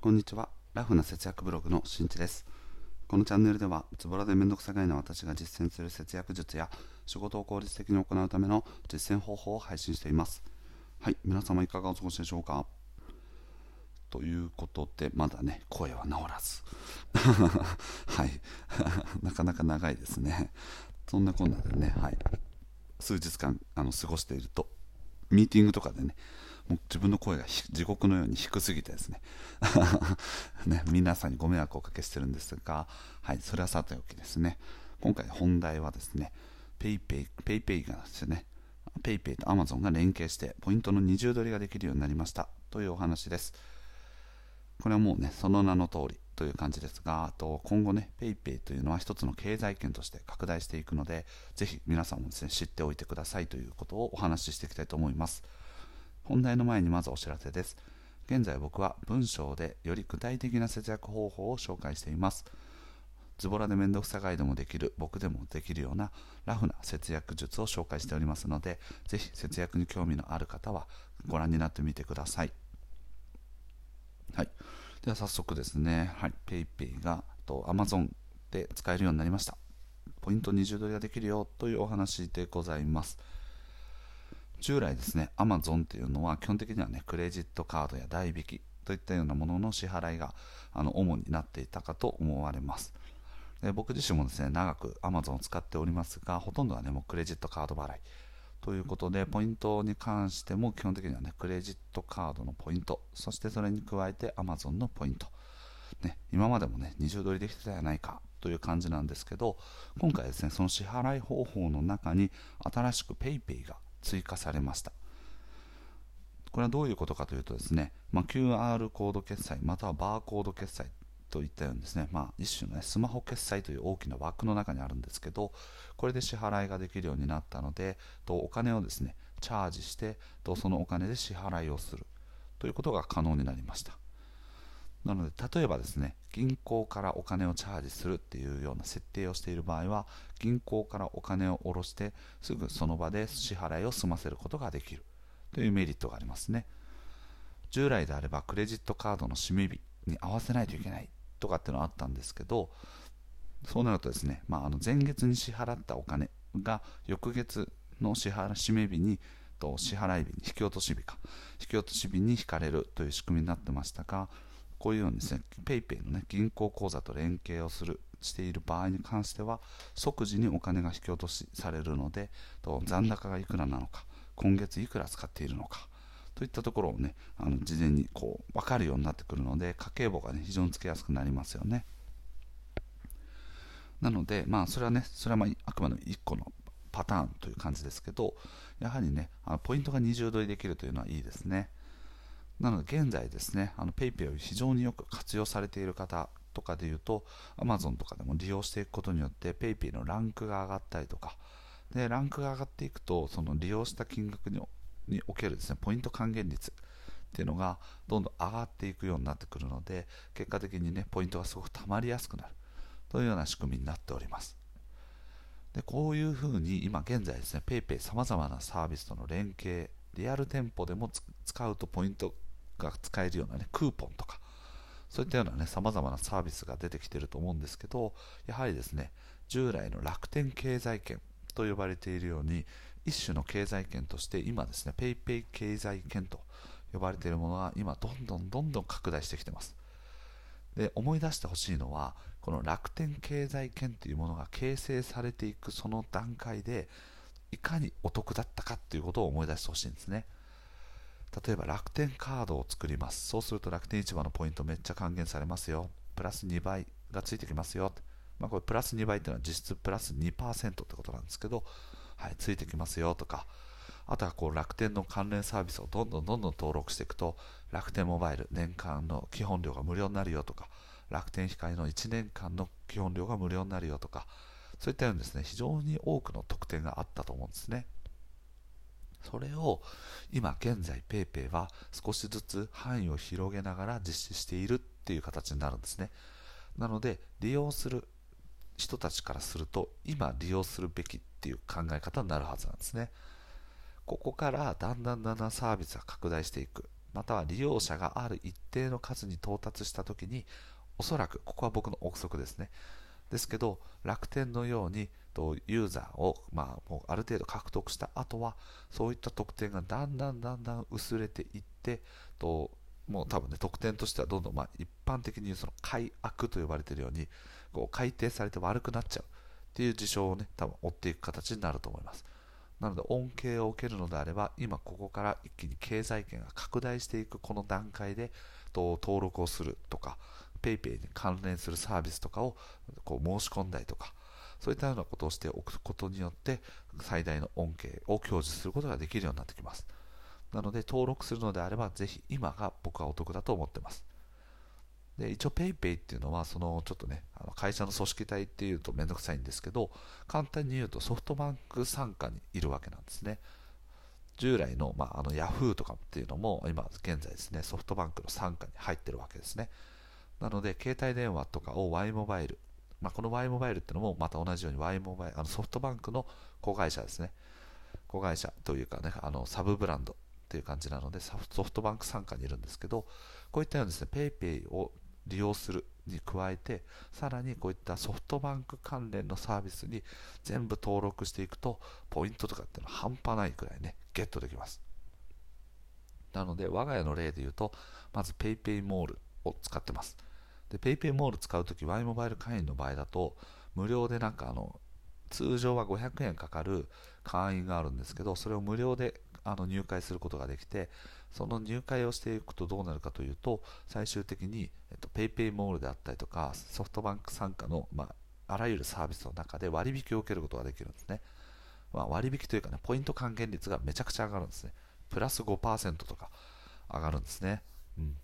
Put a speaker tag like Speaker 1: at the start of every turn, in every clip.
Speaker 1: こんにちは。ラフな節約ブログのしんちです。このチャンネルでは、ズボラでめんどくさがいな私が実践する節約術や仕事を効率的に行うための実践方法を配信しています。はい、皆様いかがお過ごしでしょうか？ということで、まだね、声は治らず。はい。なかなか長いですね。そんなこんなでね、はい。数日間あの過ごしていると、ミーティングとかでね、もう自分の声が地獄のように低すぎてですね。ね皆さんにご迷惑をおかけしてるんですが、はい、それはさておきですね。今回本題はですね PayPay, PayPay がですね PayPay と Amazon が連携してポイントの二重取りができるようになりました。というお話です。これはもうねその名の通りという感じですがあと今後ね PayPay というのは一つの経済圏として拡大していくのでぜひ皆さんもですね知っておいてくださいということをお話ししていきたいと思います。本題の前にまずお知らせです。現在僕は文章でより具体的な節約方法を紹介しています。ズボラでめんどくさガイドもできる、僕でもできるようなラフな節約術を紹介しておりますので、ぜひ節約に興味のある方はご覧になってみてください。はい。では早速ですね、はい、PayPay がと Amazon で使えるようになりました。ポイント20ドルができるよというお話でございます。従来ですね、Amazon っていうのは基本的にはね、クレジットカードや代引きといったようなものの支払いがあの主になっていたかと思われます。で僕自身もですね、長く Amazon を使っておりますが、ほとんどはね、もうクレジットカード払いということで、ポイントに関しても基本的にはね、クレジットカードのポイント、そしてそれに加えて Amazon のポイント。ね、今までもね、二重取りできてたやないかという感じなんですけど、今回ですね、その支払い方法の中に新しく PayPay が追加されました。これはどういうことかというとですね、まあ、QR コード決済またはバーコード決済といったようにですね、まあ、一種の、ね、スマホ決済という大きな枠の中にあるんですけど、これで支払いができるようになったので、とお金をですね、チャージして、とそのお金で支払いをするということが可能になりました。なので、例えばですね、銀行からお金をチャージするっていうような設定をしている場合は、銀行からお金を下ろして、すぐその場で支払いを済ませることができるというメリットがありますね。従来であれば、クレジットカードの締め日に合わせないといけないとかっていうのはあったんですけど、そうなるとですね、まあ、あの前月に支払ったお金が翌月の支払締め日にと支払い日に引き落とし日か引き落とし日に引かれるという仕組みになってましたがこういうようにですね、PayPay の、ね、銀行口座と連携をするしている場合に関しては、即時にお金が引き落としされるので、と残高がいくらなのか、今月いくら使っているのか、といったところをね、あの事前にこう分かるようになってくるので、家計簿が、ね、非常につけやすくなりますよね。なので、まあ、それはね、それはまああくまでも1個のパターンという感じですけど、やはりね、あのポイントが二重取りできるというのはいいですね。なので現在ですね、PayPay を非常によく活用されている方とかでいうと、Amazon とかでも利用していくことによって PayPay のランクが上がったりとか、でランクが上がっていくと、その利用した金額ににおけるですねポイント還元率っていうのがどんどん上がっていくようになってくるので、結果的にね、ポイントがすごく溜まりやすくなるというような仕組みになっております。でこういうふうに今現在ですね、PayPay さまざまなサービスとの連携、リアル店舗でも使うとポイントが使えるようなね、クーポンとか、そういったようなね、様々なサービスが出てきてると思うんですけど、やはりですね、従来の楽天経済圏と呼ばれているように、一種の経済圏として今ですね、PayPay 経済圏と呼ばれているものが今どんどんどんどん拡大してきてます。で、思い出してほしいのは、この楽天経済圏というものが形成されていくその段階で、いかにお得だったかということを思い出してほしいんですね。例えば楽天カードを作ります。そうすると楽天市場のポイントめっちゃ還元されますよ。プラス2倍がついてきますよ。まあ、これプラス2倍っていうのは実質プラス2%ってことなんですけど、はい、ついてきますよとか、あとはこう楽天の関連サービスをどんどんどんどん登録していくと、楽天モバイル年間の基本料が無料になるよとか、楽天控えの1年間の基本料が無料になるよとか、そういったようにですね、非常に多くの特典があったと思うんですね。それを今現在 PayPay は少しずつ範囲を広げながら実施しているっていう形になるんですね。なので利用する人たちからすると今利用するべきっていう考え方になるはずなんですね。ここからだんだんだんだんサービスが拡大していくまたは利用者がある一定の数に到達したときにおそらくここは僕の憶測ですねですけど楽天のようにとユーザーを、まあ、もうある程度獲得した後はそういった特典がだんだんだんだん薄れていってともう多分ね特典としてはどんどん、まあ、一般的にその改悪と呼ばれているようにこう改定されて悪くなっちゃうっていう事象をね多分追っていく形になると思います。なので恩恵を受けるのであれば今ここから一気に経済圏が拡大していくこの段階でと登録をするとか PayPay に関連するサービスとかをこう申し込んだりとかそういったようなことをしておくことによって最大の恩恵を享受することができるようになってきます。なので登録するのであればぜひ今が僕はお得だと思ってます。で一応 PayPay っていうのはそのちょっとねあの会社の組織体っていうとめんどくさいんですけど簡単に言うとソフトバンク傘下にいるわけなんですね。従来の,、まあ、あの Yahoo とかっていうのも今現在ですねソフトバンクの傘下に入ってるわけですね。なので携帯電話とかを Y モバイル、まあ、この Y モバイルってのもまた同じように Y モバイルあのソフトバンクの子会社ですね。子会社というかねあのサブブランドっていう感じなのでソフトバンク傘下にいるんですけどこういったようにですね PayPay を利用するに加えてさらにこういったソフトバンク関連のサービスに全部登録していくとポイントとかっていうのは半端ないくらいねゲットできます。なので我が家の例で言うとまず PayPay モールを使ってます。で PayPay モール使うとき Y モバイル会員の場合だと無料でなんかあの通常は500円かかる会員があるんですけどそれを無料であの入会することができてその入会をしていくとどうなるかというと最終的に、PayPay モールであったりとかソフトバンク傘下の、まあ、あらゆるサービスの中で割引を受けることができるんですね、まあ、割引というかねポイント還元率がめちゃくちゃ上がるんですね。プラス5%とか上がるんですね、うん、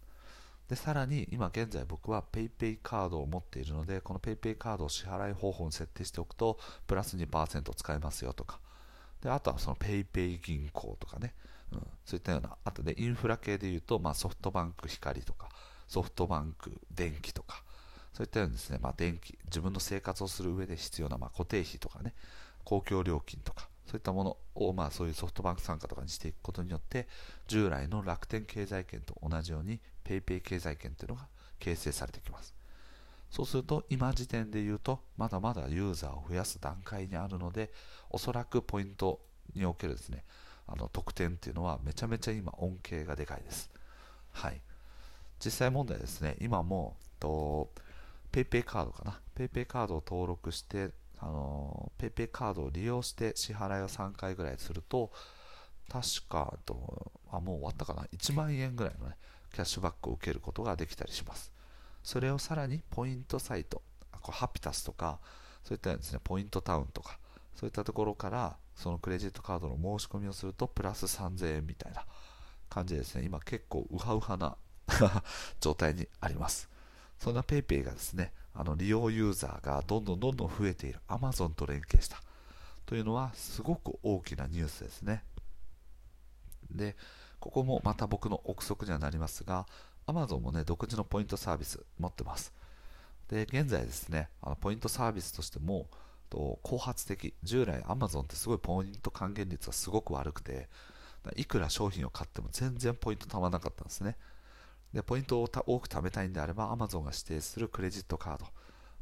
Speaker 1: でさらに今現在僕は PayPay カードを持っているのでこの PayPay カードを支払い方法に設定しておくとプラス2%使えますよとか。であとはその PayPay 銀行とかね。うん、そういったような、あとでインフラ系でいうと、まあ、ソフトバンク光とか、ソフトバンク電気とか、そういったようにですね、まあ、電気、自分の生活をする上で必要な、まあ、固定費とかね、公共料金とか、そういったものを、まあ、そういうソフトバンク参加とかにしていくことによって、従来の楽天経済圏と同じように、PayPay 経済圏というのが形成されてきます。そうすると、今時点で言うと、まだまだユーザーを増やす段階にあるので、おそらくポイントにおけるですね、あの得点っていうのはめちゃめちゃ今恩恵がでかいです。はい。実際問題ですね、今もと PayPay カードかな。PayPay カードを登録して、あの PayPay カードを利用して支払いを3回ぐらいすると、確かとあもう終わったかな？1万円ぐらいの、ね、キャッシュバックを受けることができたりします。それをさらにポイントサイトこハピタスとかそういったですねポイントタウンとかそういったところからそのクレジットカードの申し込みをするとプラス3000円みたいな感じでですね。今結構ウハウハな 状態にあります。そんな PayPay がですねあの利用ユーザーがどんどんどんどん増えている Amazon と連携した。というのはすごく大きなニュースですね。でここもまた僕の憶測にはなりますが Amazon もね独自のポイントサービス持ってます。で現在ですねあのポイントサービスとしてもと後発的従来 Amazon ってすごいポイント還元率がすごく悪くていくら商品を買っても全然ポイントたまらなかったんですね。でポイントを多く貯めたいんであれば Amazon が指定するクレジットカード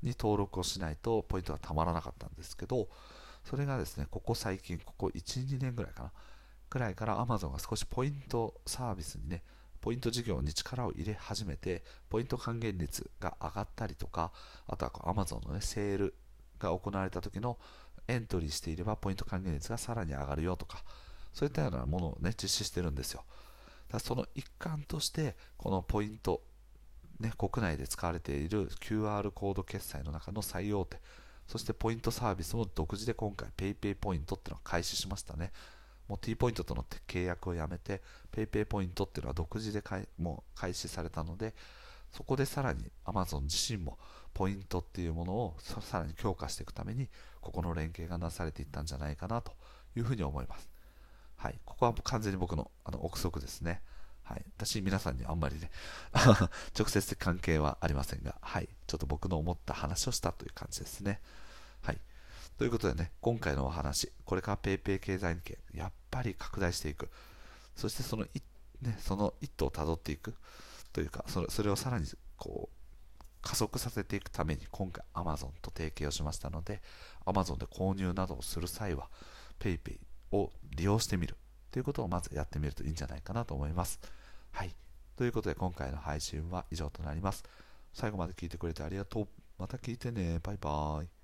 Speaker 1: に登録をしないとポイントがたまらなかったんですけどそれがですねここ最近ここ12年ぐらいかなぐらいから Amazon が少しポイントサービスにねポイント事業に力を入れ始めてポイント還元率が上がったりとかあとは Amazon のねセールが行われた時のエントリーしていればポイント還元率がさらに上がるよとかそういったようなものを、ね、実施してるんですよ。だその一環としてこのポイント、ね、国内で使われている QR コード決済の中の最大手そしてポイントサービスも独自で今回 PayPay ポイントっていうのを開始しましたねもう T ポイントとの契約をやめて PayPay ポイントっていうのは独自でもう開始されたのでそこでさらに Amazon 自身もポイントっていうものをさらに強化していくためにここの連携がなされていったんじゃないかなというふうに思います。はい、ここは完全に僕のあの憶測ですね。はい、私、皆さんにあんまりね 直接的関係はありませんが、はい、ちょっと僕の思った話をしたという感じですね。はい、ということでね、今回のお話、これから PayPay 経済圏、やっぱり拡大していく。そしてその
Speaker 2: ね、その一途をたどっていくというかそれそれをさらにこう加速させていくために今回 Amazon と提携をしましたので Amazon で購入などをする際は PayPay を利用してみるということをまずやってみるといいんじゃないかなと思います。はい。ということで今回の配信は以上となります。最後まで聞いてくれてありがとう。また聞いてね。バイバーイ。